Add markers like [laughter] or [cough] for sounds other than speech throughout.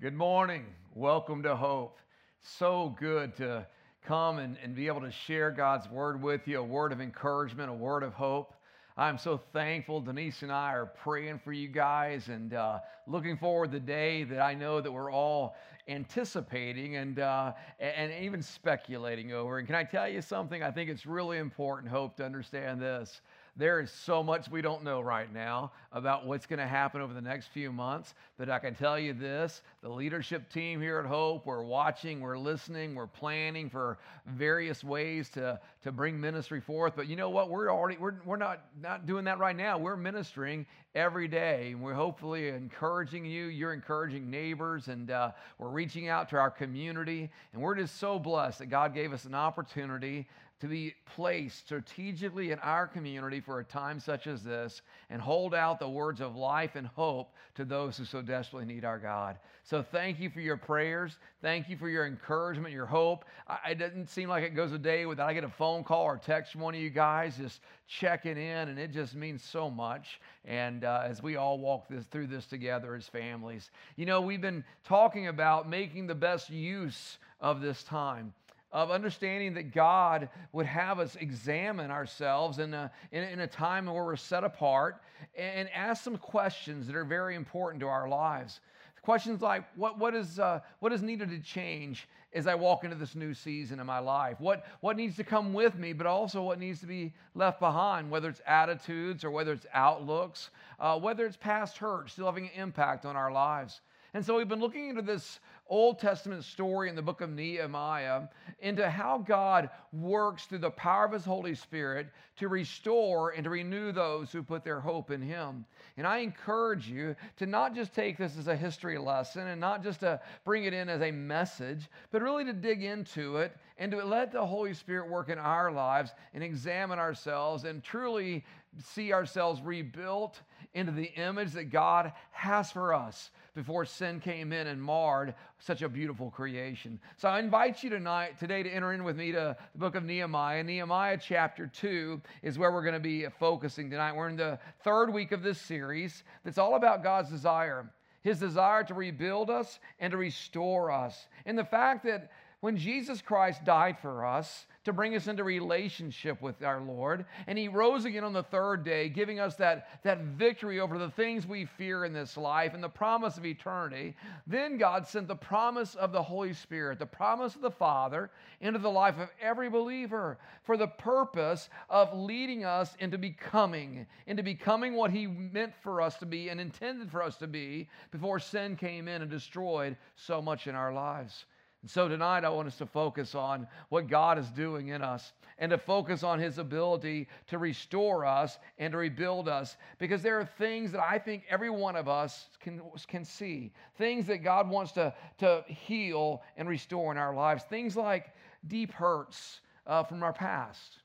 Good morning. Welcome to Hope. So good to come and, and be able to share God's word with you, a word of encouragement, a word of hope. I'm so thankful. Denise and I are praying for you guys and uh, looking forward to the day that I know that we're all anticipating and, uh, and even speculating over. And can I tell you something? I think it's really important, Hope, to understand this. There is so much we don't know right now about what's going to happen over the next few months. But I can tell you this the leadership team here at Hope, we're watching, we're listening, we're planning for various ways to, to bring ministry forth. But you know what? We're already, we're, we're not, not doing that right now. We're ministering every day. And we're hopefully encouraging you. You're encouraging neighbors, and uh, we're reaching out to our community. And we're just so blessed that God gave us an opportunity to be placed strategically in our community for a time such as this and hold out the words of life and hope to those who so desperately need our God. So thank you for your prayers. Thank you for your encouragement, your hope. I, it doesn't seem like it goes a day without I get a phone call or text from one of you guys just checking in, and it just means so much. And uh, as we all walk this, through this together as families, you know, we've been talking about making the best use of this time of understanding that God would have us examine ourselves in a, in, in, a time where we're set apart and ask some questions that are very important to our lives. Questions like, what, what, is, uh, what is needed to change as I walk into this new season in my life? What, what needs to come with me, but also what needs to be left behind, whether it's attitudes or whether it's outlooks, uh, whether it's past hurt, still having an impact on our lives. And so we've been looking into this Old Testament story in the book of Nehemiah into how God works through the power of His Holy Spirit to restore and to renew those who put their hope in Him. And I encourage you to not just take this as a history lesson and not just to bring it in as a message, but really to dig into it and to let the Holy Spirit work in our lives and examine ourselves and truly see ourselves rebuilt into the image that God has for us before sin came in and marred such a beautiful creation. So I invite you tonight, today, to enter in with me to the book of Nehemiah. Nehemiah chapter 2 is where we're going to be focusing tonight. We're in the third week of this series that's all about God's desire, his desire to rebuild us and to restore us. And the fact that when Jesus Christ died for us, to bring us into relationship with our Lord. And he rose again on the third day, giving us that, that victory over the things we fear in this life and the promise of eternity. Then God sent the promise of the Holy Spirit, the promise of the Father, into the life of every believer for the purpose of leading us into becoming, into becoming what he meant for us to be and intended for us to be before sin came in and destroyed so much in our lives. And so tonight, I want us to focus on what God is doing in us and to focus on His ability to restore us and to rebuild us because there are things that I think every one of us can, can see. Things that God wants to, to heal and restore in our lives. Things like deep hurts uh, from our past,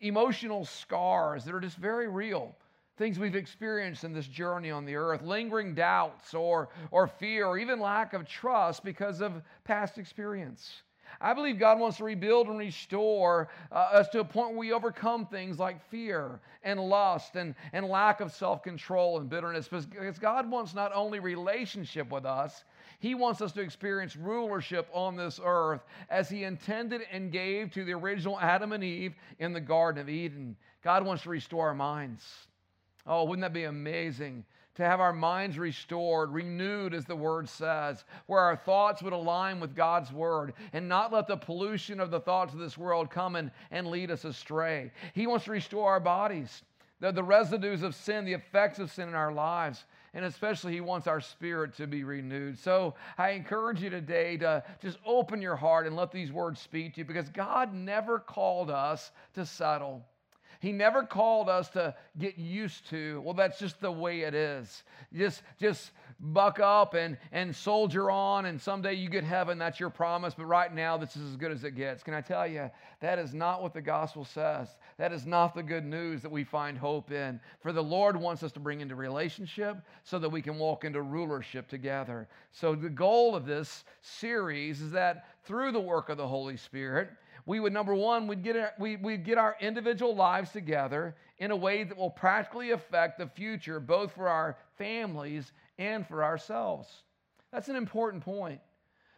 emotional scars that are just very real things we've experienced in this journey on the earth, lingering doubts or, or fear or even lack of trust because of past experience. I believe God wants to rebuild and restore uh, us to a point where we overcome things like fear and lust and, and lack of self control and bitterness. Because God wants not only relationship with us, He wants us to experience rulership on this earth as He intended and gave to the original Adam and Eve in the Garden of Eden. God wants to restore our minds. Oh, wouldn't that be amazing to have our minds restored, renewed, as the word says, where our thoughts would align with God's word and not let the pollution of the thoughts of this world come and, and lead us astray. He wants to restore our bodies, the, the residues of sin, the effects of sin in our lives. And especially, He wants our spirit to be renewed. So I encourage you today to just open your heart and let these words speak to you because God never called us to settle. He never called us to get used to, well, that's just the way it is. Just, just buck up and, and soldier on, and someday you get heaven. That's your promise. But right now, this is as good as it gets. Can I tell you, that is not what the gospel says. That is not the good news that we find hope in. For the Lord wants us to bring into relationship so that we can walk into rulership together. So, the goal of this series is that through the work of the Holy Spirit, we would, number one, we'd get, our, we, we'd get our individual lives together in a way that will practically affect the future, both for our families and for ourselves. That's an important point.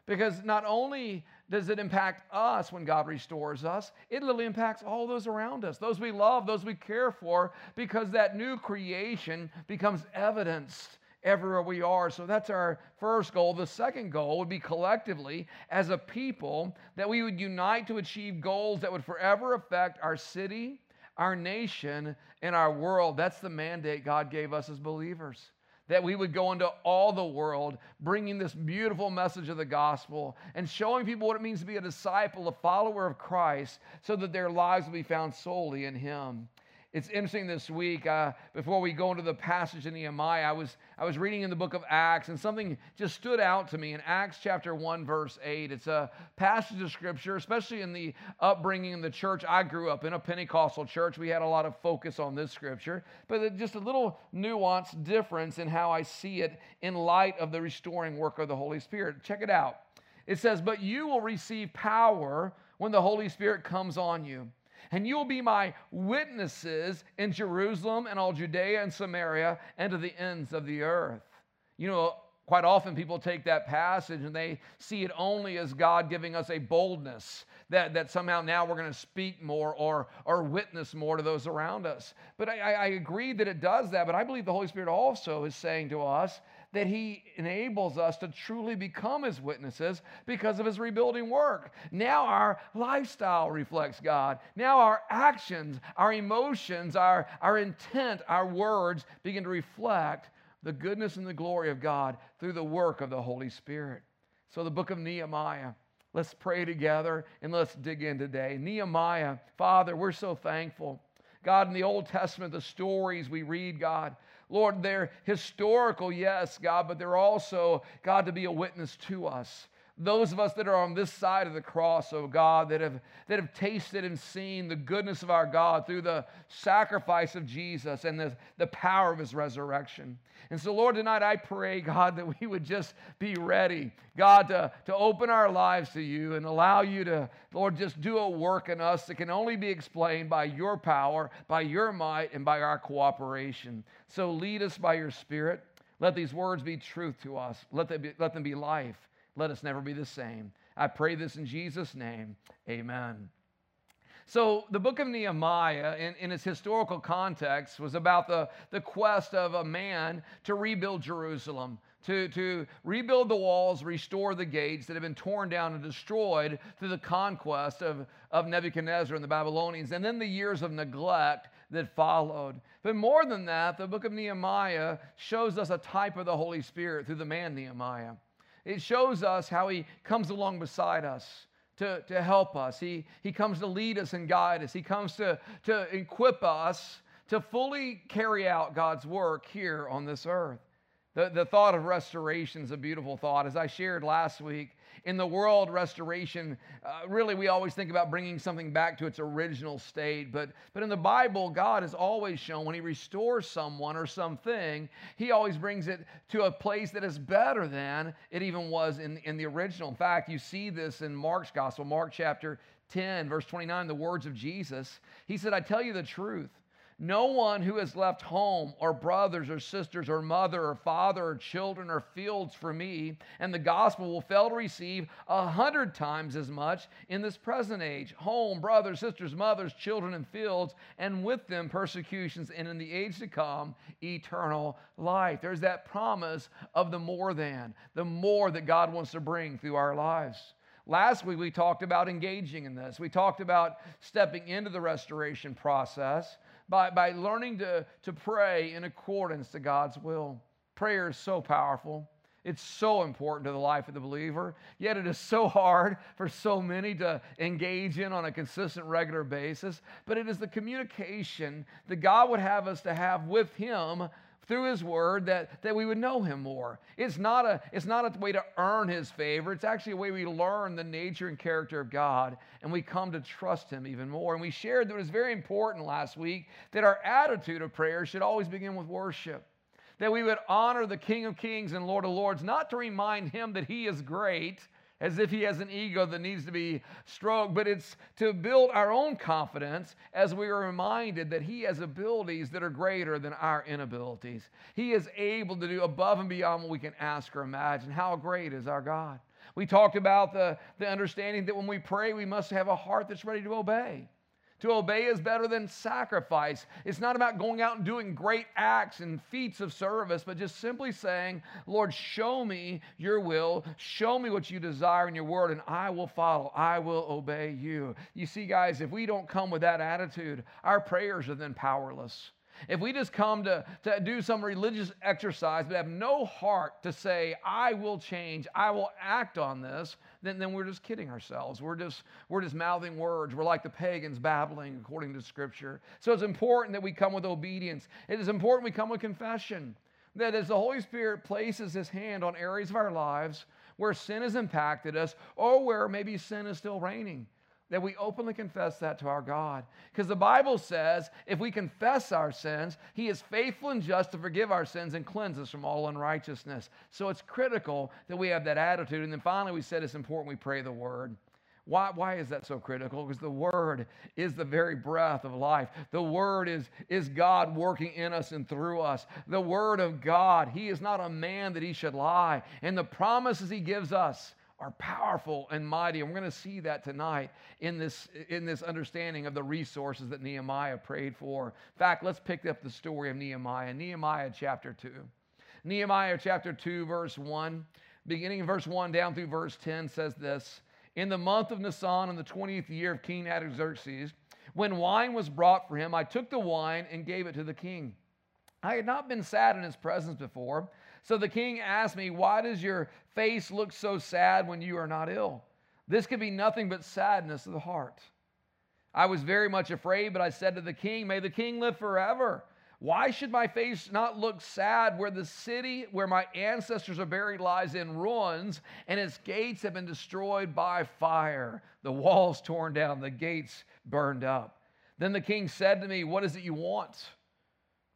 Because not only does it impact us when God restores us, it literally impacts all those around us, those we love, those we care for, because that new creation becomes evidenced everywhere we are. So that's our first goal. The second goal would be collectively, as a people, that we would unite to achieve goals that would forever affect our city, our nation, and our world. That's the mandate God gave us as believers that we would go into all the world bringing this beautiful message of the gospel and showing people what it means to be a disciple, a follower of Christ, so that their lives will be found solely in Him. It's interesting this week, uh, before we go into the passage in Nehemiah, I was, I was reading in the book of Acts, and something just stood out to me in Acts chapter 1, verse 8. It's a passage of scripture, especially in the upbringing in the church I grew up in, a Pentecostal church. We had a lot of focus on this scripture, but just a little nuance difference in how I see it in light of the restoring work of the Holy Spirit. Check it out. It says, But you will receive power when the Holy Spirit comes on you and you will be my witnesses in Jerusalem and all Judea and Samaria and to the ends of the earth. You know, quite often people take that passage and they see it only as God giving us a boldness that, that somehow now we're going to speak more or, or witness more to those around us. But I, I agree that it does that, but I believe the Holy Spirit also is saying to us that He enables us to truly become His witnesses because of His rebuilding work. Now our lifestyle reflects God. Now our actions, our emotions, our, our intent, our words begin to reflect the goodness and the glory of God through the work of the Holy Spirit. So, the book of Nehemiah. Let's pray together and let's dig in today. Nehemiah, Father, we're so thankful. God, in the Old Testament, the stories we read, God, Lord, they're historical, yes, God, but they're also, God, to be a witness to us. Those of us that are on this side of the cross, oh God, that have, that have tasted and seen the goodness of our God through the sacrifice of Jesus and the, the power of his resurrection. And so, Lord, tonight I pray, God, that we would just be ready, God, to, to open our lives to you and allow you to, Lord, just do a work in us that can only be explained by your power, by your might, and by our cooperation. So lead us by your Spirit. Let these words be truth to us. Let them be, let them be life. Let us never be the same. I pray this in Jesus' name. Amen. So, the book of Nehemiah, in, in, its historical context, was about the, the quest of a man to rebuild Jerusalem, to, to rebuild the walls, restore the gates that had been torn down and destroyed through the conquest of, of Nebuchadnezzar and the Babylonians, and then the years of neglect that followed. But more than that, the book of Nehemiah shows us a type of the Holy Spirit through the man Nehemiah. It shows us how he comes along beside us to, to help us. He, he comes to lead us and guide us. He comes to, to equip us to fully carry out God's work here on this earth. The, the thought of restoration is a beautiful thought. As I shared last week, in the world, restoration, uh, really, we always think about bringing something back to its original state. But, but in the Bible, God has always shown when He restores someone or something, He always brings it to a place that is better than it even was in, in the original. In fact, you see this in Mark's gospel, Mark chapter 10, verse 29, the words of Jesus. He said, I tell you the truth. No one who has left home or brothers or sisters or mother or father or children or fields for me and the gospel will fail to receive a hundred times as much in this present age home, brothers, sisters, mothers, children, and fields, and with them persecutions, and in the age to come, eternal life. There's that promise of the more than, the more that God wants to bring through our lives. Last week, we talked about engaging in this. We talked about stepping into the restoration process by, by learning to, to pray in accordance to God's will. Prayer is so powerful. It's so important to the life of the believer, yet it is so hard for so many to engage in on a consistent, regular basis. But it is the communication that God would have us to have with Him through his word that, that we would know him more. It's not, a, it's not a way to earn his favor. It's actually a way we learn the nature and character of God and we come to trust him even more. And we shared that it was very important last week that our attitude of prayer should always begin with worship. That we would honor the King of Kings and Lord of Lords, not to remind him that he is great, as if he has an ego that needs to be stroked, but it's to build our own confidence as we are reminded that he has abilities that are greater than our inabilities. He is able to do above and beyond what we can ask or imagine. How great is our God? We talked about the, the understanding that when we pray, we must have a heart that's ready to obey. To obey is better than sacrifice. It's not about going out and doing great acts and feats of service, but just simply saying, Lord, show me your will, show me what you desire in your word, and I will follow. I will obey you. You see, guys, if we don't come with that attitude, our prayers are then powerless. If we just come to, to do some religious exercise but have no heart to say, I will change, I will act on this, then, then we're just kidding ourselves. We're just, we're just mouthing words. We're like the pagans babbling according to Scripture. So it's important that we come with obedience. It is important we come with confession. That as the Holy Spirit places His hand on areas of our lives where sin has impacted us or where maybe sin is still reigning, that we openly confess that to our God. Because the Bible says if we confess our sins, He is faithful and just to forgive our sins and cleanse us from all unrighteousness. So it's critical that we have that attitude. And then finally, we said it's important we pray the Word. Why, why is that so critical? Because the Word is the very breath of life. The Word is, is God working in us and through us. The Word of God, He is not a man that He should lie. And the promises He gives us, are powerful and mighty. And we're going to see that tonight in this, in this understanding of the resources that Nehemiah prayed for. In fact, let's pick up the story of Nehemiah. Nehemiah chapter 2. Nehemiah chapter 2, verse 1, beginning in verse 1 down through verse 10 says this In the month of Nisan, in the 20th year of King Artaxerxes, when wine was brought for him, I took the wine and gave it to the king. I had not been sad in his presence before so the king asked me, Why does your face look so sad when you are not ill? This could be nothing but sadness of the heart. I was very much afraid, but I said to the king, May the king live forever. Why should my face not look sad where the city where my ancestors are buried lies in ruins and its gates have been destroyed by fire, the walls torn down, the gates burned up? Then the king said to me, What is it you want?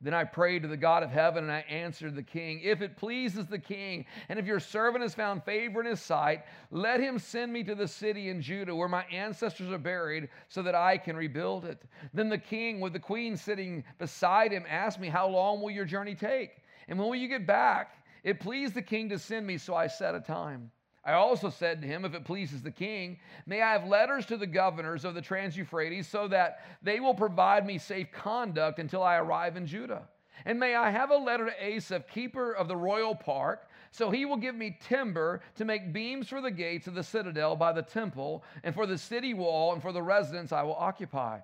Then I prayed to the God of heaven and I answered the king, If it pleases the king, and if your servant has found favor in his sight, let him send me to the city in Judah where my ancestors are buried so that I can rebuild it. Then the king, with the queen sitting beside him, asked me, How long will your journey take? And when will you get back? It pleased the king to send me, so I set a time. I also said to him, If it pleases the king, may I have letters to the governors of the Trans Euphrates so that they will provide me safe conduct until I arrive in Judah. And may I have a letter to Asaph, keeper of the royal park, so he will give me timber to make beams for the gates of the citadel by the temple, and for the city wall, and for the residence I will occupy.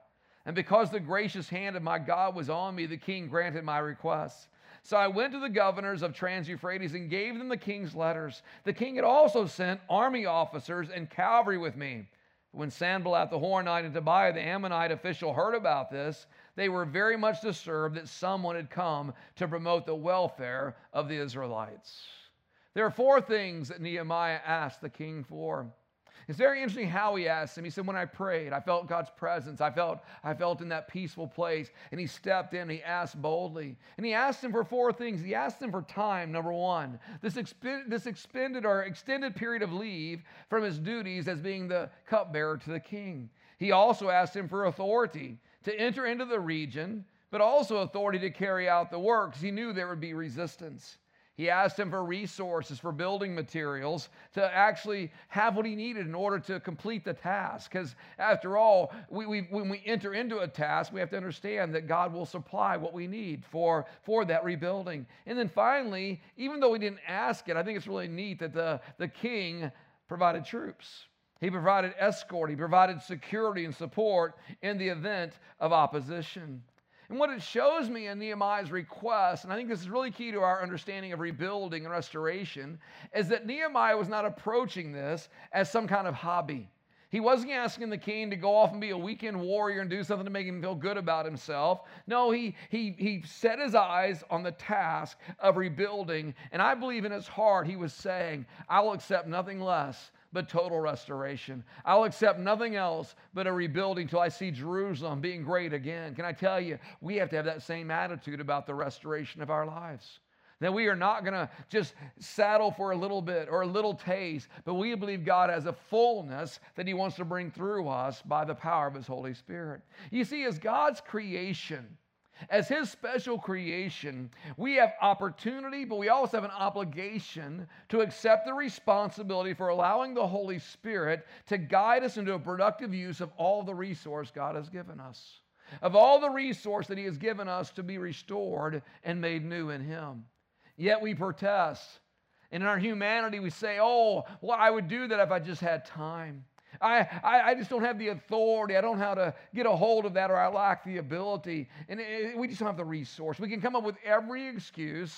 And because the gracious hand of my God was on me, the king granted my request. So I went to the governors of Trans Euphrates and gave them the king's letters. The king had also sent army officers and cavalry with me. When Sanballat the Horonite and Tobiah the Ammonite official heard about this, they were very much disturbed that someone had come to promote the welfare of the Israelites. There are four things that Nehemiah asked the king for. It's very interesting how he asked him. He said, When I prayed, I felt God's presence. I felt, I felt in that peaceful place. And he stepped in, he asked boldly. And he asked him for four things. He asked him for time, number one. This, exp- this expended or extended period of leave from his duties as being the cupbearer to the king. He also asked him for authority to enter into the region, but also authority to carry out the works. He knew there would be resistance. He asked him for resources, for building materials, to actually have what he needed in order to complete the task. Because after all, we, we, when we enter into a task, we have to understand that God will supply what we need for, for that rebuilding. And then finally, even though we didn't ask it, I think it's really neat that the, the king provided troops. He provided escort, he provided security and support in the event of opposition. And what it shows me in Nehemiah's request, and I think this is really key to our understanding of rebuilding and restoration, is that Nehemiah was not approaching this as some kind of hobby. He wasn't asking the king to go off and be a weekend warrior and do something to make him feel good about himself. No, he, he, he set his eyes on the task of rebuilding. And I believe in his heart, he was saying, I will accept nothing less but total restoration. I'll accept nothing else but a rebuilding till I see Jerusalem being great again. Can I tell you, we have to have that same attitude about the restoration of our lives. That we are not going to just settle for a little bit or a little taste, but we believe God has a fullness that He wants to bring through us by the power of His Holy Spirit. You see, as God's creation, as His special creation, we have opportunity, but we also have an obligation to accept the responsibility for allowing the Holy Spirit to guide us into a productive use of all the resource God has given us, of all the resource that He has given us to be restored and made new in Him. Yet we protest. And in our humanity, we say, oh, well, I would do that if I just had time. I, I, I, just don't have the authority. I don't know how to get a hold of that, or I lack the ability. And it, we just don't have the resource. We can come up with every excuse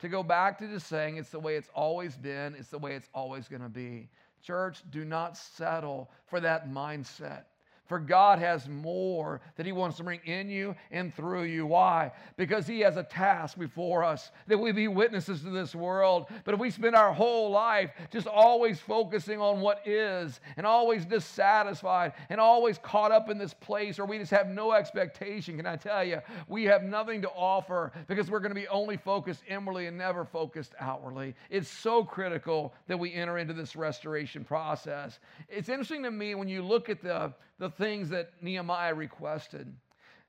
to go back to just saying it's the way it's always been, it's the way it's always going to be. Church, do not settle for that mindset. For God has more that He wants to bring in you and through you. Why? Because He has a task before us that we be witnesses to this world. But if we spend our whole life just always focusing on what is and always dissatisfied and always caught up in this place where we just have no expectation, can I tell you, we have nothing to offer because we're going to be only focused inwardly and never focused outwardly. It's so critical that we enter into this restoration process. It's interesting to me when you look at the the things that Nehemiah requested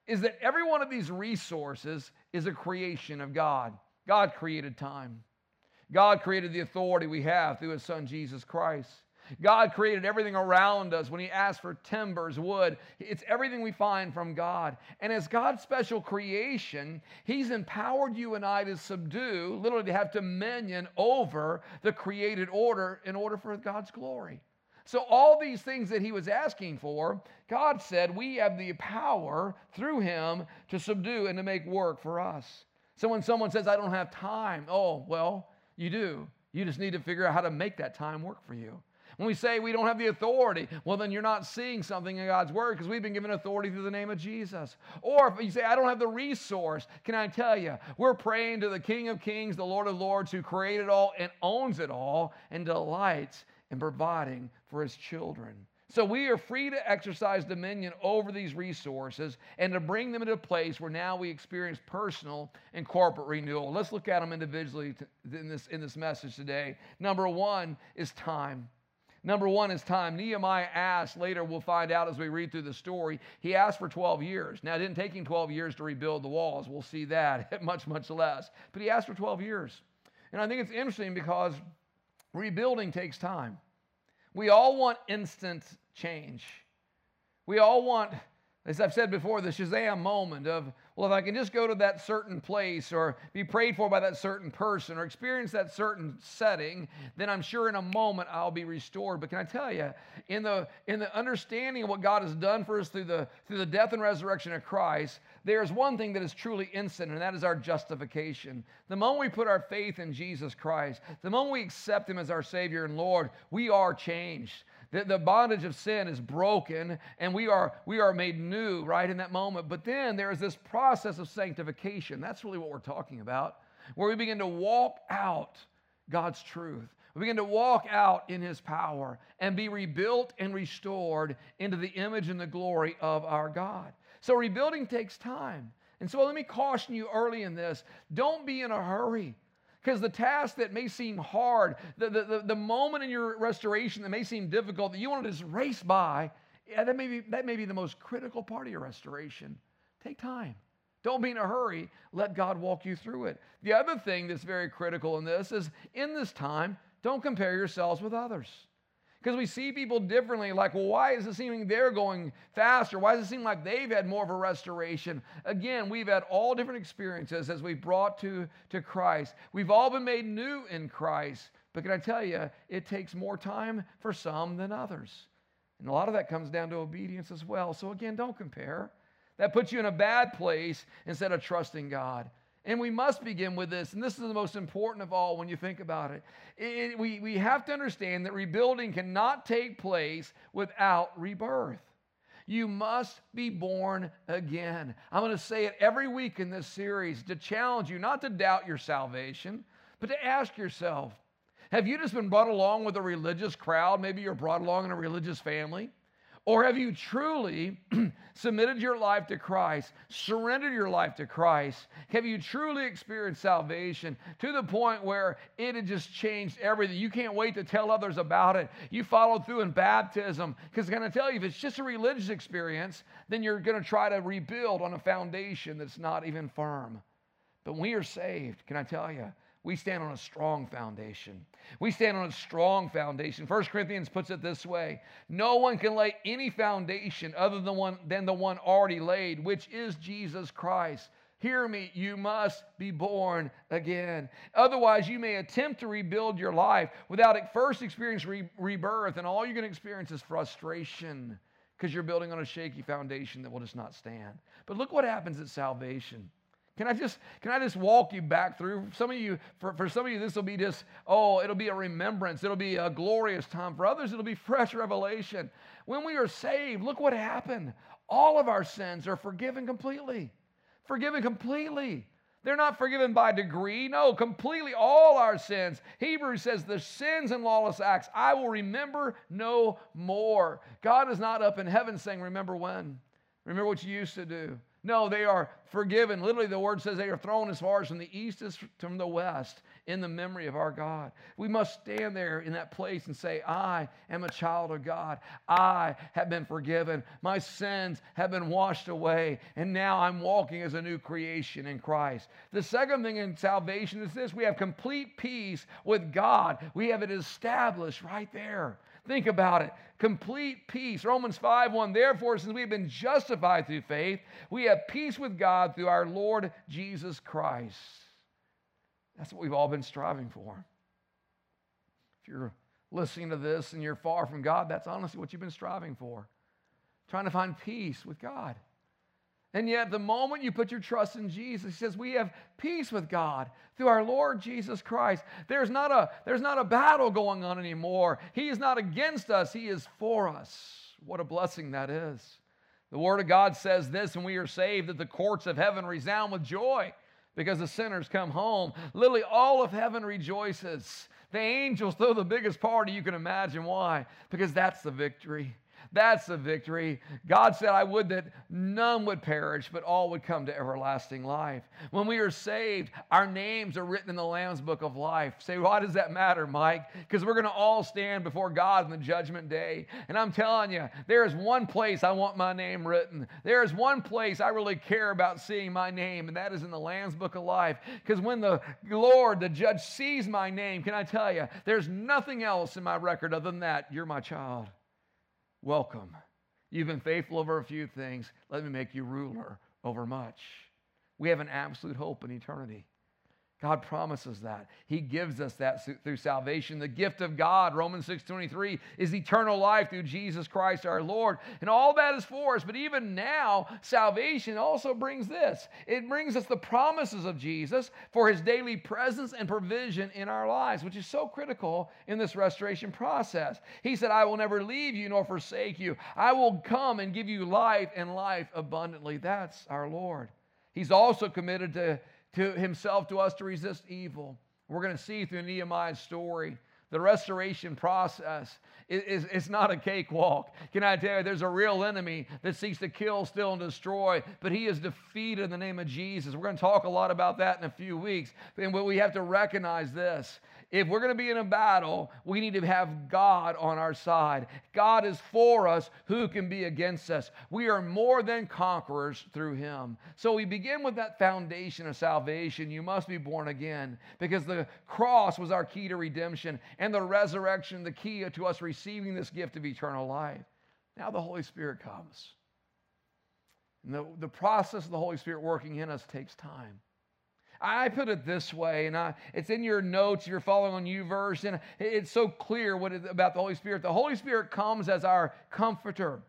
is that every one of these resources is a creation of God. God created time. God created the authority we have through his son Jesus Christ. God created everything around us. When He asked for timbers, wood, it's everything we find from God. And as God's special creation, He's empowered you and I to subdue, literally to have dominion over the created order in order for God's glory. So, all these things that he was asking for, God said, we have the power through him to subdue and to make work for us. So, when someone says, I don't have time, oh, well, you do. You just need to figure out how to make that time work for you. When we say we don't have the authority, well, then you're not seeing something in God's word because we've been given authority through the name of Jesus. Or if you say, I don't have the resource, can I tell you, we're praying to the King of Kings, the Lord of Lords, who created all and owns it all and delights in providing for his children. So we are free to exercise dominion over these resources and to bring them into a place where now we experience personal and corporate renewal. Let's look at them individually in this, in this message today. Number one is time. Number one is time. Nehemiah asked, later we'll find out as we read through the story, he asked for 12 years. Now, it didn't take him 12 years to rebuild the walls. We'll see that, [laughs] much, much less. But he asked for 12 years. And I think it's interesting because rebuilding takes time. We all want instant change. We all want, as I've said before, the Shazam moment of, well, if I can just go to that certain place or be prayed for by that certain person or experience that certain setting, then I'm sure in a moment I'll be restored. But can I tell you, in the in the understanding of what God has done for us through the through the death and resurrection of Christ, there's one thing that is truly instant, and that is our justification. The moment we put our faith in Jesus Christ, the moment we accept Him as our Savior and Lord, we are changed. The, the bondage of sin is broken and we are, we are made new right in that moment. But then there is this process of sanctification. That's really what we're talking about, where we begin to walk out God's truth. We begin to walk out in His power and be rebuilt and restored into the image and the glory of our God. So rebuilding takes time. And so let me caution you early in this don't be in a hurry. Because the task that may seem hard, the, the, the, moment in your restoration that may seem difficult, that you want to just race by, yeah, that may, be, that may be the most critical part of your restoration. Take time. Don't be in a hurry. Let God walk you through it. The other thing that's very critical in this is in this time, don't compare yourselves with others. Because we see people differently, like, well, why is it seeming they're going faster? Why does it seem like they've had more of a restoration? Again, we've had all different experiences as we've brought to, to Christ. We've all been made new in Christ. But can I tell you, it takes more time for some than others. And a lot of that comes down to obedience as well. So again, don't compare. That puts you in a bad place instead of trusting God. And we must begin with this, and this is the most important of all when you think about it. it, we, we have to understand that rebuilding cannot take place without rebirth. You must be born again. I'm going to say it every week in this series to challenge you not to doubt your salvation, but to ask yourself have you just been brought along with a religious crowd? Maybe you're brought along in a religious family. Or have you truly [clears throat] submitted your life to Christ, surrendered your life to Christ? Have you truly experienced salvation to the point where it had just changed everything? You can't wait to tell others about it. You followed through in baptism. Because I'm going to tell you, if it's just a religious experience, then you're going to try to rebuild on a foundation that's not even firm. But when we are saved, can I tell you, we stand on a strong foundation. We stand on a strong foundation. First Corinthians puts it this way No one can lay any foundation other than, one, than the one already laid, which is Jesus Christ. Hear me, you must be born again. Otherwise, you may attempt to rebuild your life without at first experiencing re- rebirth, and all you're going to experience is frustration because you're building on a shaky foundation that will just not stand. But look what happens at salvation. Can I just can I just walk you back through? Some of you, for, for some of you, this will be just, oh, it'll be a remembrance. It'll be a glorious time. For others, it'll be fresh revelation. When we are saved, look what happened. All of our sins are forgiven completely. Forgiven completely. They're not forgiven by degree. No, completely all our sins. Hebrews says, the sins and lawless acts I will remember no more. God is not up in heaven saying, remember when? Remember what you used to do. No, they are forgiven. Literally, the word says they are thrown as far as from the east as from the west in the memory of our God. We must stand there in that place and say, I am a child of God. I have been forgiven. My sins have been washed away. And now I'm walking as a new creation in Christ. The second thing in salvation is this we have complete peace with God, we have it established right there. Think about it. Complete peace. Romans 5 1. Therefore, since we have been justified through faith, we have peace with God through our Lord Jesus Christ. That's what we've all been striving for. If you're listening to this and you're far from God, that's honestly what you've been striving for. Trying to find peace with God. And yet, the moment you put your trust in Jesus, he says, we have peace with God through our Lord Jesus Christ. There's not a, there's not a battle going on anymore. He is not against us, He is for us. What a blessing that is. The Word of God says this and we are saved that the courts of heaven resound with joy because the sinners come home. Literally, all of heaven rejoices. The angels throw the biggest party you can imagine. Why? Because that's the victory. That's the victory. God said, I would that none would perish, but all would come to everlasting life. When we are saved, our names are written in the Lamb's book of life. Say, why does that matter, Mike? Because we're going to all stand before God in the judgment day. And I'm telling you, there is one place I want my name written. There is one place I really care about seeing my name, and that is in the Lamb's book of life. Because when the Lord, the judge, sees my name, can I tell you, there's nothing else in my record other than that. You're my child. Welcome. You've been faithful over a few things. Let me make you ruler over much. We have an absolute hope in eternity. God promises that. He gives us that through salvation. The gift of God, Romans 6:23, is eternal life through Jesus Christ our Lord. And all that is for us. But even now, salvation also brings this. It brings us the promises of Jesus for his daily presence and provision in our lives, which is so critical in this restoration process. He said, "I will never leave you nor forsake you. I will come and give you life and life abundantly." That's our Lord. He's also committed to to himself to us to resist evil. We're going to see through Nehemiah's story the restoration process is, is, it's not a cakewalk. Can I tell you, there's a real enemy that seeks to kill, steal, and destroy, but he is defeated in the name of Jesus. We're going to talk a lot about that in a few weeks. And we have to recognize this if we're going to be in a battle, we need to have God on our side. God is for us. Who can be against us? We are more than conquerors through Him. So we begin with that foundation of salvation. You must be born again because the cross was our key to redemption and the resurrection, the key to us receiving this gift of eternal life. Now the Holy Spirit comes. And the, the process of the Holy Spirit working in us takes time. I put it this way, and I, it's in your notes. You're following on YouVersion. It's so clear what it, about the Holy Spirit. The Holy Spirit comes as our comforter,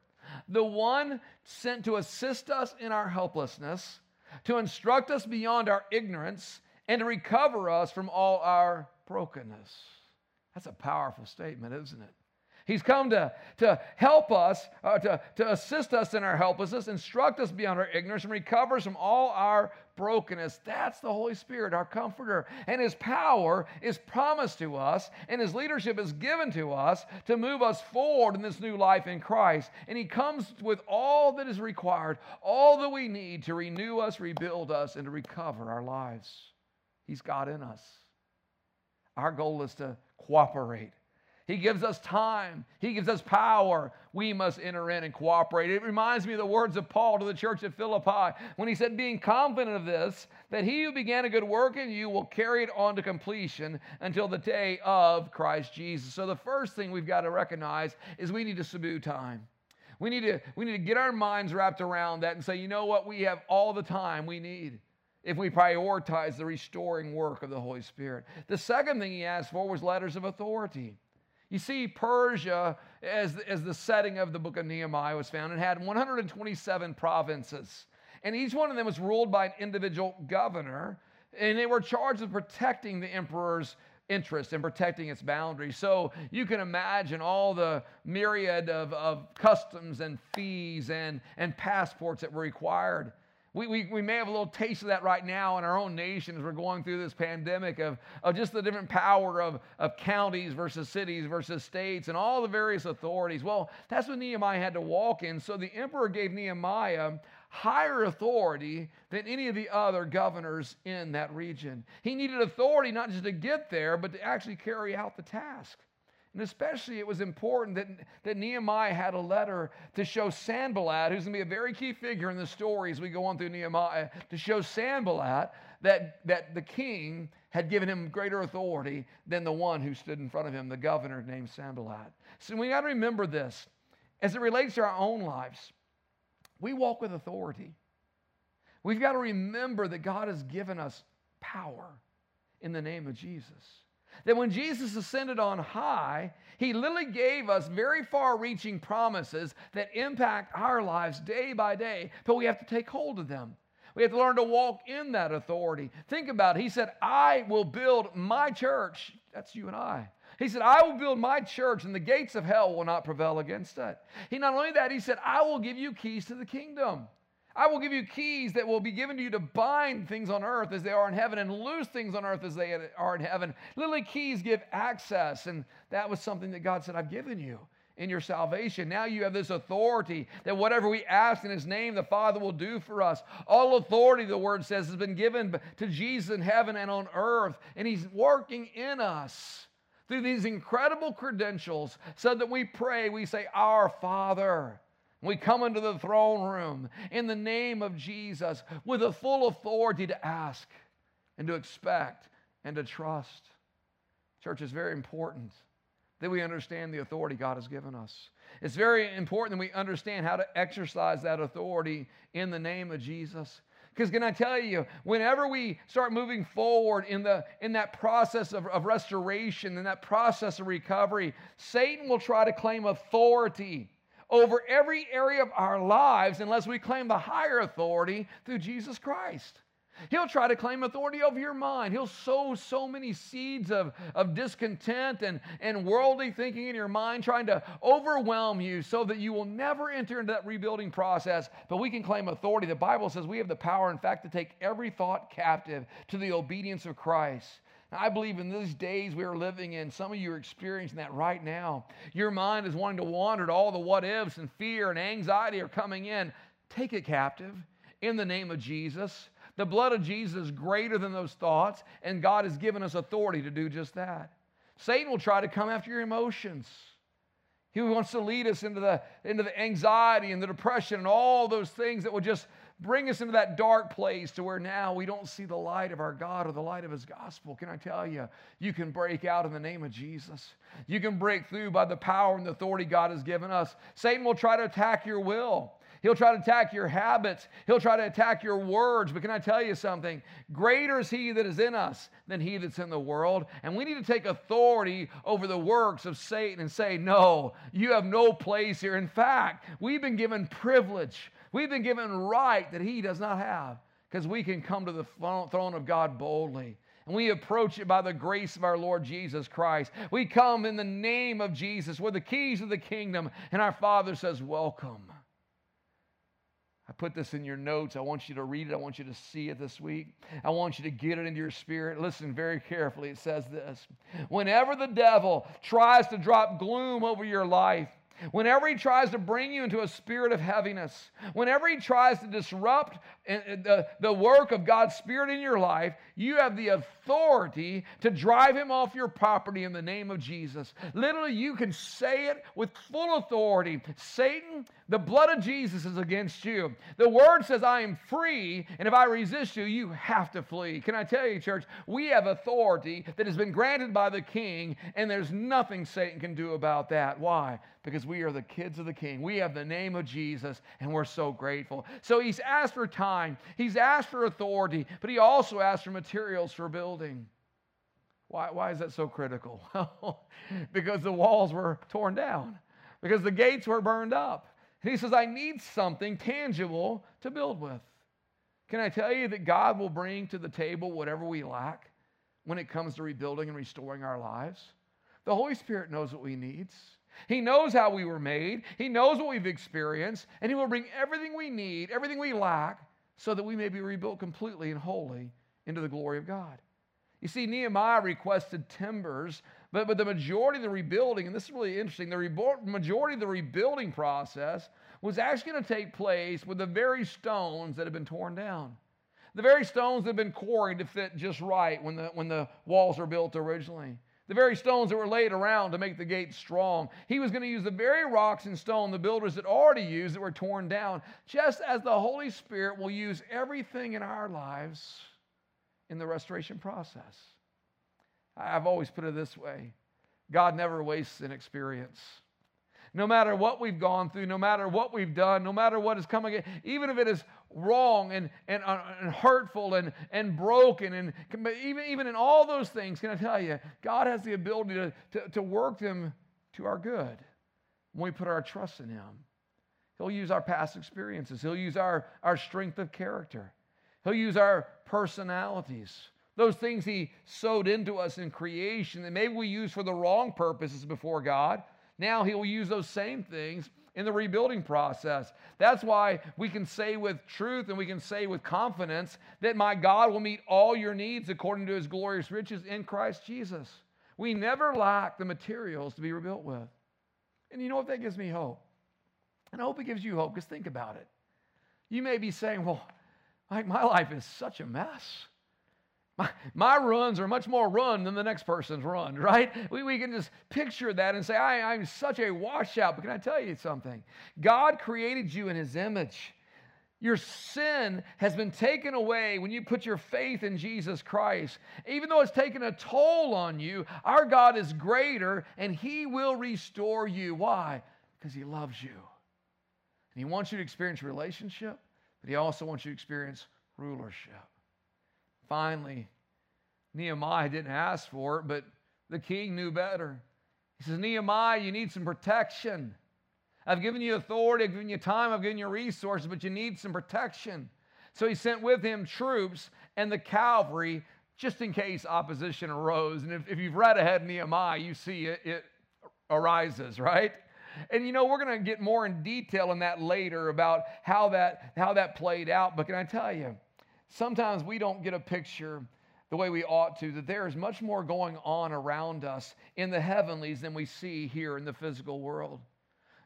the one sent to assist us in our helplessness, to instruct us beyond our ignorance, and to recover us from all our brokenness. That's a powerful statement, isn't it? He's come to, to help us, uh, to, to assist us in our helplessness, instruct us beyond our ignorance, and recover us from all our brokenness. That's the Holy Spirit, our comforter. And His power is promised to us, and His leadership is given to us to move us forward in this new life in Christ. And He comes with all that is required, all that we need to renew us, rebuild us, and to recover our lives. He's God in us. Our goal is to cooperate he gives us time. He gives us power. We must enter in and cooperate. It reminds me of the words of Paul to the church at Philippi when he said, Being confident of this, that he who began a good work in you will carry it on to completion until the day of Christ Jesus. So the first thing we've got to recognize is we need to subdue time. We need to, we need to get our minds wrapped around that and say, you know what? We have all the time we need if we prioritize the restoring work of the Holy Spirit. The second thing he asked for was letters of authority. You see, Persia, as, as the setting of the book of Nehemiah was found, it had 127 provinces. And each one of them was ruled by an individual governor, and they were charged with protecting the emperor's interest and protecting its boundaries. So you can imagine all the myriad of, of customs and fees and, and passports that were required. We, we, we may have a little taste of that right now in our own nation as we're going through this pandemic of, of just the different power of, of counties versus cities versus states and all the various authorities. Well, that's what Nehemiah had to walk in. So the emperor gave Nehemiah higher authority than any of the other governors in that region. He needed authority not just to get there, but to actually carry out the task. And especially, it was important that, that Nehemiah had a letter to show Sanballat, who's going to be a very key figure in the story as we go on through Nehemiah, to show Sanballat that, that the king had given him greater authority than the one who stood in front of him, the governor named Sanballat. So we got to remember this as it relates to our own lives. We walk with authority. We've got to remember that God has given us power in the name of Jesus that when Jesus ascended on high, he literally gave us very far reaching promises that impact our lives day by day, but we have to take hold of them. We have to learn to walk in that authority. Think about it. He said, I will build my church. That's you and I. He said, I will build my church, and the gates of hell will not prevail against it. He not only that, he said, I will give you keys to the kingdom. I will give you keys that will be given to you to bind things on earth as they are in heaven and loose things on earth as they are in heaven. Literally, keys give access. And that was something that God said, I've given you in your salvation. Now you have this authority that whatever we ask in His name, the Father will do for us. All authority, the Word says, has been given to Jesus in heaven and on earth. And He's working in us through these incredible credentials so that we pray, we say, Our Father. We come into the throne room in the name of Jesus with a full authority to ask and to expect and to trust. Church, is very important that we understand the authority God has given us. It's very important that we understand how to exercise that authority in the name of Jesus. Because can I tell you, whenever we start moving forward in, the, in that process of, of restoration, in that process of recovery, Satan will try to claim authority over every area of our lives unless we claim the higher authority through Jesus Christ. He'll try to claim authority over your mind. He'll sow so many seeds of, of discontent and, and worldly thinking in your mind, trying to overwhelm you so that you will never enter into that rebuilding process. But we can claim authority. The Bible says we have the power, in fact, to take every thought captive to the obedience of Christ. I believe in these days we are living in, some of you are experiencing that right now. Your mind is wanting to wander to all the what ifs, and fear and anxiety are coming in. Take it captive in the name of Jesus. The blood of Jesus is greater than those thoughts, and God has given us authority to do just that. Satan will try to come after your emotions. He wants to lead us into the, into the anxiety and the depression and all those things that will just bring us into that dark place to where now we don't see the light of our God or the light of His gospel. Can I tell you, you can break out in the name of Jesus. You can break through by the power and the authority God has given us. Satan will try to attack your will. He'll try to attack your habits. He'll try to attack your words. But can I tell you something? Greater is He that is in us than He that's in the world. And we need to take authority over the works of Satan and say, No, you have no place here. In fact, we've been given privilege We've been given right that he does not have because we can come to the throne of God boldly And we approach it by the grace of our Lord Jesus Christ. We come in the name of Jesus with the keys of the kingdom, and our Father says, Welcome. I put this in your notes. I want you to read it. I want you to see it this week. I want you to get it into your spirit. Listen very carefully. It says this Whenever the devil tries to drop gloom over your life, Whenever he tries to bring you into a spirit of heaviness, whenever he tries to disrupt uh, the, the work of God's Spirit in your life, you have the authority to drive him off your property in the name of Jesus. Literally, you can say it with full authority Satan, the blood of Jesus is against you. The word says, I am free, and if I resist you, you have to flee. Can I tell you, church, we have authority that has been granted by the king, and there's nothing Satan can do about that. Why? Because we are the kids of the king. We have the name of Jesus, and we're so grateful. So he's asked for time, he's asked for authority, but he also asked for materials for building. Why, why is that so critical? [laughs] because the walls were torn down, because the gates were burned up. And he says, I need something tangible to build with. Can I tell you that God will bring to the table whatever we lack when it comes to rebuilding and restoring our lives? The Holy Spirit knows what we need. He knows how we were made, He knows what we've experienced, and He will bring everything we need, everything we lack, so that we may be rebuilt completely and wholly into the glory of God. You see, Nehemiah requested timbers but, but the majority of the rebuilding, and this is really interesting, the re- majority of the rebuilding process was actually going to take place with the very stones that had been torn down. The very stones that had been quarried to fit just right when the, when the walls were built originally. The very stones that were laid around to make the gate strong. He was going to use the very rocks and stone the builders had already used that were torn down, just as the Holy Spirit will use everything in our lives in the restoration process. I've always put it this way God never wastes an experience. No matter what we've gone through, no matter what we've done, no matter what is coming, again, even if it is wrong and, and, uh, and hurtful and, and broken, and even, even in all those things, can I tell you, God has the ability to, to, to work them to our good when we put our trust in Him. He'll use our past experiences, He'll use our, our strength of character, He'll use our personalities. Those things He sowed into us in creation that maybe we use for the wrong purposes before God. Now He will use those same things in the rebuilding process. That's why we can say with truth and we can say with confidence that my God will meet all your needs according to His glorious riches in Christ Jesus. We never lack the materials to be rebuilt with. And you know what? That gives me hope. And I hope it gives you hope because think about it. You may be saying, well, like my life is such a mess. My, my runs are much more run than the next person's run, right? We, we can just picture that and say, I, I'm such a washout. But can I tell you something? God created you in His image. Your sin has been taken away when you put your faith in Jesus Christ. Even though it's taken a toll on you, our God is greater and He will restore you. Why? Because He loves you. And He wants you to experience relationship, but He also wants you to experience rulership. Finally, Nehemiah didn't ask for it, but the king knew better. He says, Nehemiah, you need some protection. I've given you authority, I've given you time, I've given you resources, but you need some protection. So he sent with him troops and the cavalry just in case opposition arose. And if, if you've read ahead Nehemiah, you see it, it arises, right? And you know, we're going to get more in detail in that later about how that, how that played out. But can I tell you, sometimes we don't get a picture the way we ought to, that there is much more going on around us in the heavenlies than we see here in the physical world.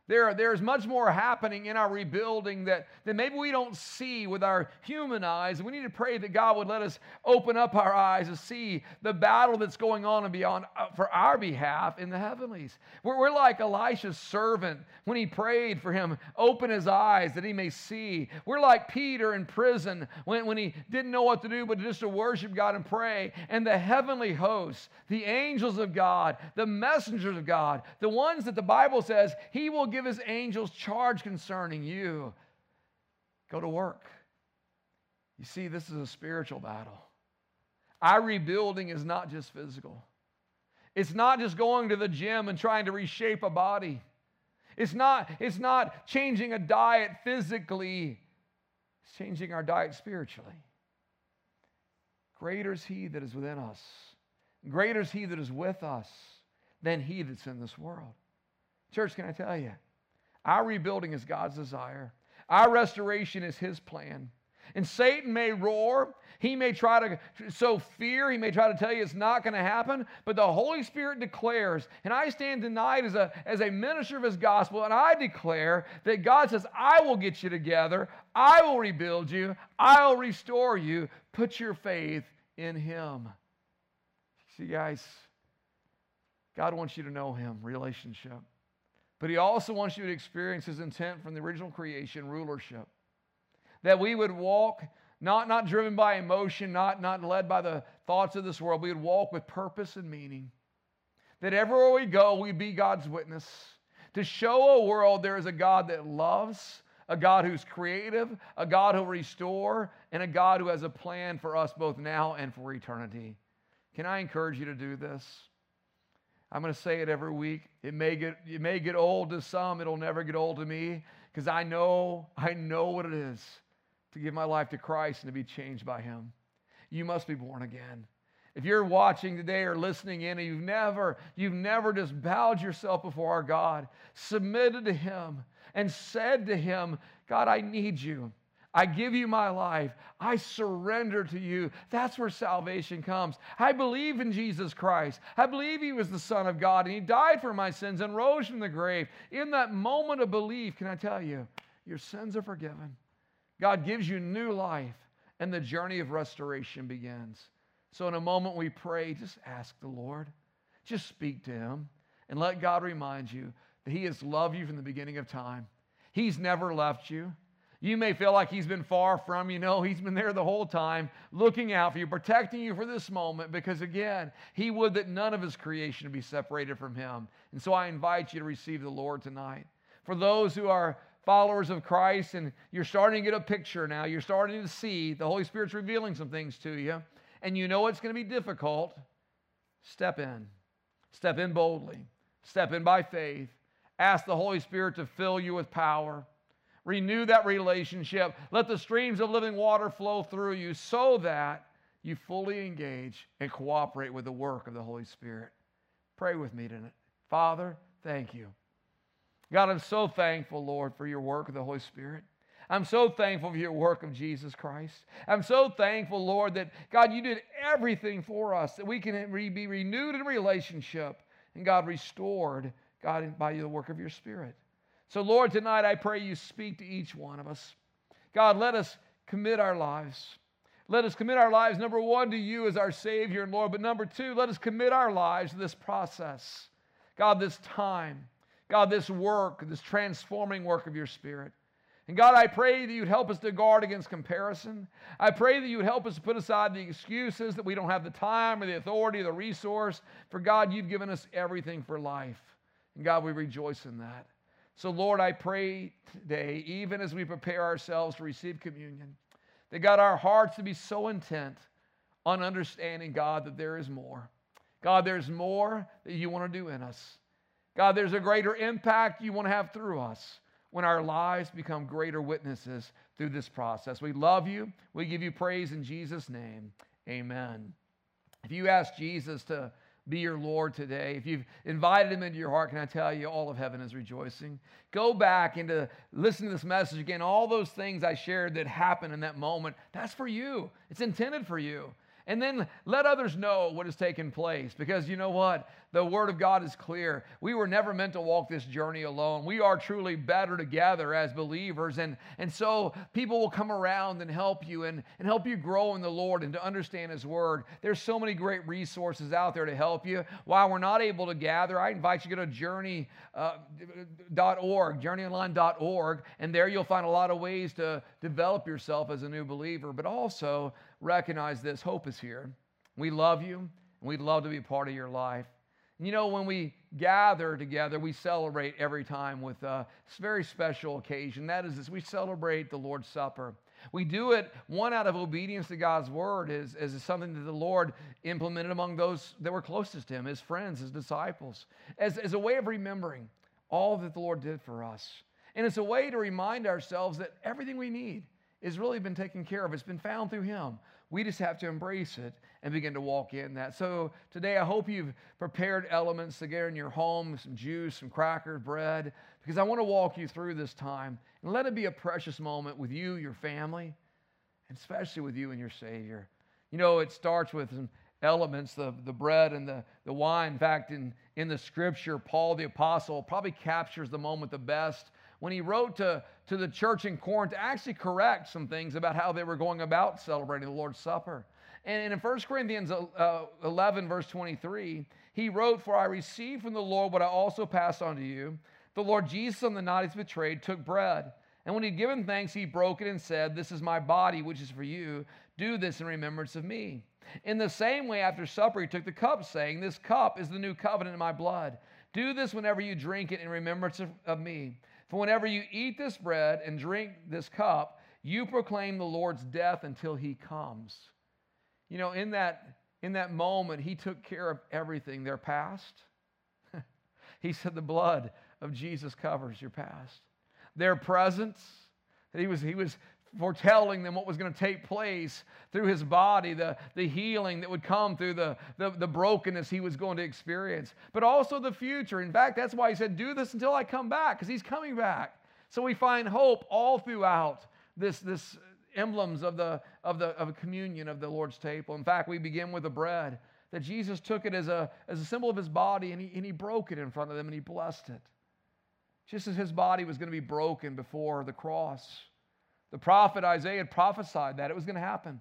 There, there's much more happening in our rebuilding that, that maybe we don't see with our human eyes. We need to pray that God would let us open up our eyes to see the battle that's going on and beyond uh, for our behalf in the heavenlies. We're, we're like Elisha's servant when he prayed for him, open his eyes that he may see. We're like Peter in prison when, when he didn't know what to do but just to worship God and pray. And the heavenly hosts, the angels of God, the messengers of God, the ones that the Bible says he will give his angels charge concerning you. Go to work. You see, this is a spiritual battle. Our rebuilding is not just physical, it's not just going to the gym and trying to reshape a body. It's not, it's not changing a diet physically, it's changing our diet spiritually. greater is he that is within us. Greater is he that is with us than he that's in this world. Church, can I tell you? Our rebuilding is God's desire. Our restoration is his plan. And Satan may roar. He may try to sow fear. He may try to tell you it's not going to happen. But the Holy Spirit declares, and I stand tonight as a, as a minister of His gospel, and I declare that God says, I will get you together. I will rebuild you. I'll restore you. Put your faith in Him. See, guys, God wants you to know Him, relationship. But He also wants you to experience His intent from the original creation, rulership that we would walk not, not driven by emotion, not, not led by the thoughts of this world. We would walk with purpose and meaning. That everywhere we go, we'd be God's witness. To show a world there is a God that loves, a God who's creative, a God who'll restore, and a God who has a plan for us both now and for eternity. Can I encourage you to do this? I'm going to say it every week. It may get, it may get old to some, it'll never get old to me because I know, I know what it is to give my life to Christ and to be changed by Him. You must be born again. If you're watching today or listening in and you've never, you've never just bowed yourself before our God, submitted to Him, and said to Him, God, I need you. I give you my life. I surrender to you. That's where salvation comes. I believe in Jesus Christ. I believe he was the Son of God and he died for my sins and rose from the grave. In that moment of belief, can I tell you, your sins are forgiven. God gives you new life, and the journey of restoration begins. So, in a moment we pray, just ask the Lord, just speak to Him, and let God remind you that He has loved you from the beginning of time. He's never left you. You may feel like He's been far from you. No, He's been there the whole time, looking out for you, protecting you for this moment, because again, He would that none of His creation be separated from Him. And so I invite you to receive the Lord tonight. For those who are followers of Christ and you're starting to get a picture now. You're starting to see the Holy Spirit's revealing some things to you, and you know it's going to be difficult. Step in. Step in boldly. Step in by faith. Ask the Holy Spirit to fill you with power. Renew that relationship. Let the streams of living water flow through you so that you fully engage and cooperate with the work of the Holy Spirit. Pray with me tonight. Father, thank you. God, I'm so thankful, Lord, for your work of the Holy Spirit. I'm so thankful for your work of Jesus Christ. I'm so thankful, Lord, that God, you did everything for us that we can be renewed in relationship and God restored, God, by the work of your Spirit. So, Lord, tonight I pray you speak to each one of us. God, let us commit our lives. Let us commit our lives, number one, to you as our Savior and Lord, but number two, let us commit our lives to this process. God, this time. God, this work, this transforming work of your Spirit. And God, I pray that you'd help us to guard against comparison. I pray that you would help us to put aside the excuses that we don't have the time or the authority or the resource. For God, you've given us everything for life. And God, we rejoice in that. So, Lord, I pray today, even as we prepare ourselves to receive communion, that God, our hearts to be so intent on understanding, God, that there is more. God, there's more that you want to do in us. God, there's a greater impact you want to have through us when our lives become greater witnesses through this process. We love you. We give you praise in Jesus' name. Amen. If you ask Jesus to be your Lord today, if you've invited him into your heart, can I tell you, all of heaven is rejoicing. Go back and to listen to this message again. All those things I shared that happened in that moment, that's for you. It's intended for you. And then let others know what has taken place. Because you know what? The Word of God is clear. We were never meant to walk this journey alone. We are truly better together as believers. And, and so people will come around and help you and, and help you grow in the Lord and to understand His Word. There's so many great resources out there to help you. While we're not able to gather, I invite you to go to journey.org, uh, journeyonline.org, and there you'll find a lot of ways to develop yourself as a new believer, but also recognize this hope is here. We love you, and we'd love to be part of your life. You know, when we gather together, we celebrate every time with a very special occasion. That is, this, we celebrate the Lord's Supper. We do it, one, out of obedience to God's word, is, is something that the Lord implemented among those that were closest to Him, His friends, His disciples, as, as a way of remembering all that the Lord did for us. And it's a way to remind ourselves that everything we need has really been taken care of. It's been found through Him. We just have to embrace it and begin to walk in that. So today, I hope you've prepared elements to get in your home some juice, some crackers, bread, because I want to walk you through this time and let it be a precious moment with you, your family, and especially with you and your Savior. You know, it starts with some elements, the, the bread and the, the wine. In fact, in, in the scripture, Paul the Apostle probably captures the moment the best when he wrote to, to the church in Corinth to actually correct some things about how they were going about celebrating the Lord's Supper. And in 1 Corinthians uh, 11, verse 23, he wrote, For I received from the Lord what I also passed on to you. The Lord Jesus, on the night he was betrayed, took bread. And when he'd given thanks, he broke it and said, This is my body, which is for you. Do this in remembrance of me. In the same way, after supper, he took the cup, saying, This cup is the new covenant in my blood. Do this whenever you drink it in remembrance of, of me. For whenever you eat this bread and drink this cup, you proclaim the Lord's death until he comes. You know, in that, in that moment, he took care of everything their past. [laughs] he said, The blood of Jesus covers your past. Their presence, he was, he was foretelling them what was going to take place through his body, the, the healing that would come through the, the, the, brokenness he was going to experience, but also the future. In fact, that's why he said, Do this until I come back, because he's coming back. So we find hope all throughout this, this emblems of the of the of communion of the Lord's table. In fact, we begin with the bread that Jesus took it as a as a symbol of his body and he, and he broke it in front of them and he blessed it. Just as his body was going to be broken before the cross. The prophet Isaiah had prophesied that it was going to happen.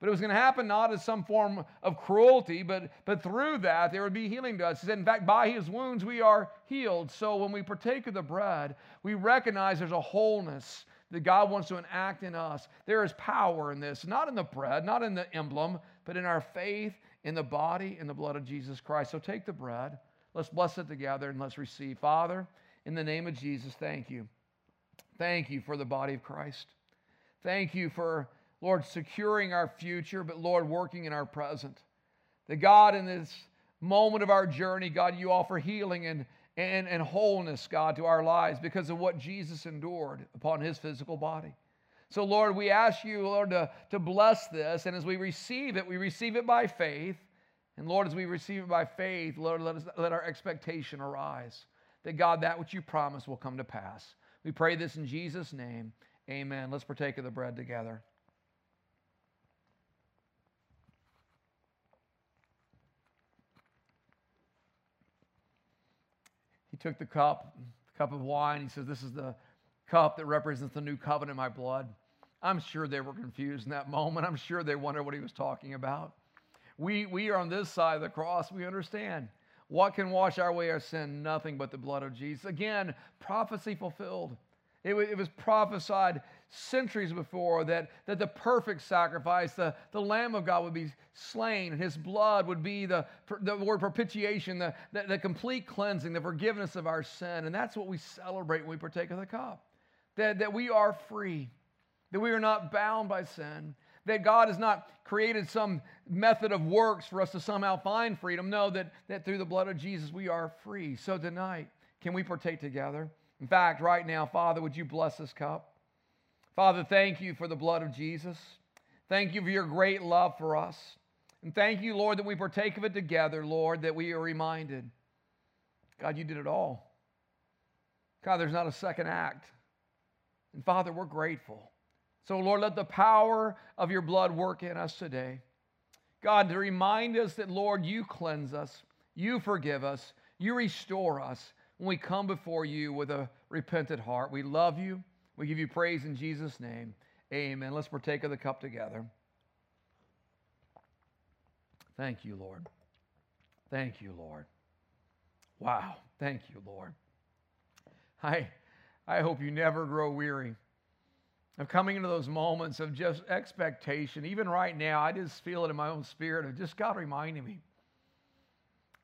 But it was going to happen not as some form of cruelty, but, but through that there would be healing to us. He said, In fact, by his wounds we are healed. So when we partake of the bread, we recognize there's a wholeness that God wants to enact in us. There is power in this, not in the bread, not in the emblem, but in our faith in the body and the blood of Jesus Christ. So take the bread. Let's bless it together and let's receive. Father, in the name of Jesus, thank you. Thank you for the body of Christ. Thank you for, Lord, securing our future, but Lord, working in our present. That God, in this moment of our journey, God, you offer healing and and, and wholeness, God, to our lives because of what Jesus endured upon his physical body. So, Lord, we ask you, Lord, to, to bless this. And as we receive it, we receive it by faith. And Lord, as we receive it by faith, Lord, let, us, let our expectation arise that God, that which you promised will come to pass. We pray this in Jesus' name. Amen. Let's partake of the bread together. He took the cup, the cup of wine. He says, This is the cup that represents the new covenant in my blood. I'm sure they were confused in that moment. I'm sure they wondered what he was talking about. We, we are on this side of the cross. We understand. What can wash our away our sin? Nothing but the blood of Jesus. Again, prophecy fulfilled. It, it was prophesied centuries before that, that the perfect sacrifice, the, the Lamb of God would be slain, and his blood would be the, the word propitiation, the, the, the complete cleansing, the forgiveness of our sin. And that's what we celebrate when we partake of the cup. That, that we are free, that we are not bound by sin, that God has not created some method of works for us to somehow find freedom. No, that, that through the blood of Jesus we are free. So tonight, can we partake together? In fact, right now, Father, would you bless this cup? Father, thank you for the blood of Jesus. Thank you for your great love for us. And thank you, Lord, that we partake of it together, Lord, that we are reminded. God, you did it all. God, there's not a second act. And Father, we're grateful. So, Lord, let the power of your blood work in us today. God, to remind us that, Lord, you cleanse us, you forgive us, you restore us when we come before you with a repentant heart. We love you. We give you praise in Jesus' name. Amen. Let's partake of the cup together. Thank you, Lord. Thank you, Lord. Wow. Thank you, Lord. I, I hope you never grow weary of coming into those moments of just expectation. Even right now, I just feel it in my own spirit of just God reminding me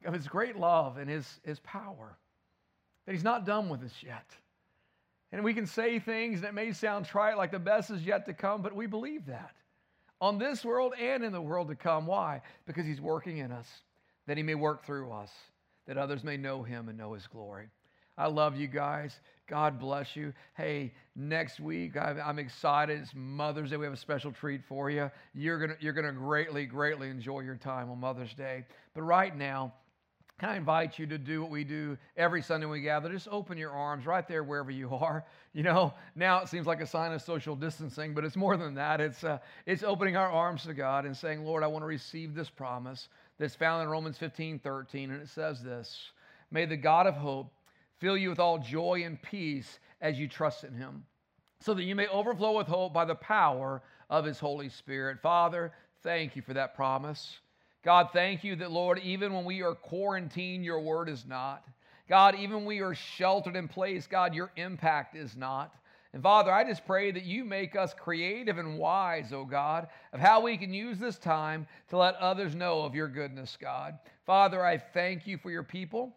of His great love and His, his power that He's not done with us yet. And we can say things that may sound trite, like the best is yet to come, but we believe that on this world and in the world to come. Why? Because He's working in us, that He may work through us, that others may know Him and know His glory. I love you guys. God bless you. Hey, next week I'm excited. It's Mother's Day. We have a special treat for you. You're gonna you're gonna greatly greatly enjoy your time on Mother's Day. But right now, can I invite you to do what we do every Sunday we gather? Just open your arms right there wherever you [laughs] are. You know, now it seems like a sign of social distancing, but it's more than that. It's, uh, it's opening our arms to God and saying, Lord, I want to receive this promise that's found in Romans 15 13. And it says this May the God of hope fill you with all joy and peace as you trust in him, so that you may overflow with hope by the power of his Holy Spirit. Father, thank you for that promise. God, thank you that, Lord, even when we are quarantined, your word is not. God, even when we are sheltered in place, God, your impact is not. And Father, I just pray that you make us creative and wise, oh God, of how we can use this time to let others know of your goodness, God. Father, I thank you for your people.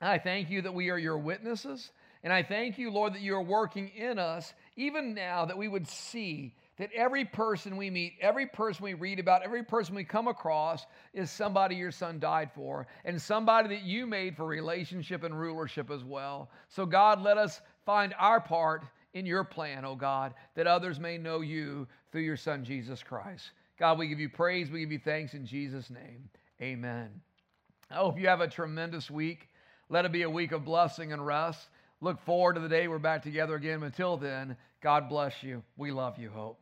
I thank you that we are your witnesses. And I thank you, Lord, that you are working in us even now that we would see that every person we meet, every person we read about, every person we come across is somebody your son died for and somebody that you made for relationship and rulership as well. So, God, let us find our part in your plan, oh God, that others may know you through your son, Jesus Christ. God, we give you praise, we give you thanks in Jesus' name. Amen. I hope you have a tremendous week. Let it be a week of blessing and rest. Look forward to the day we're back together again. Until then, God bless you. We love you, Hope.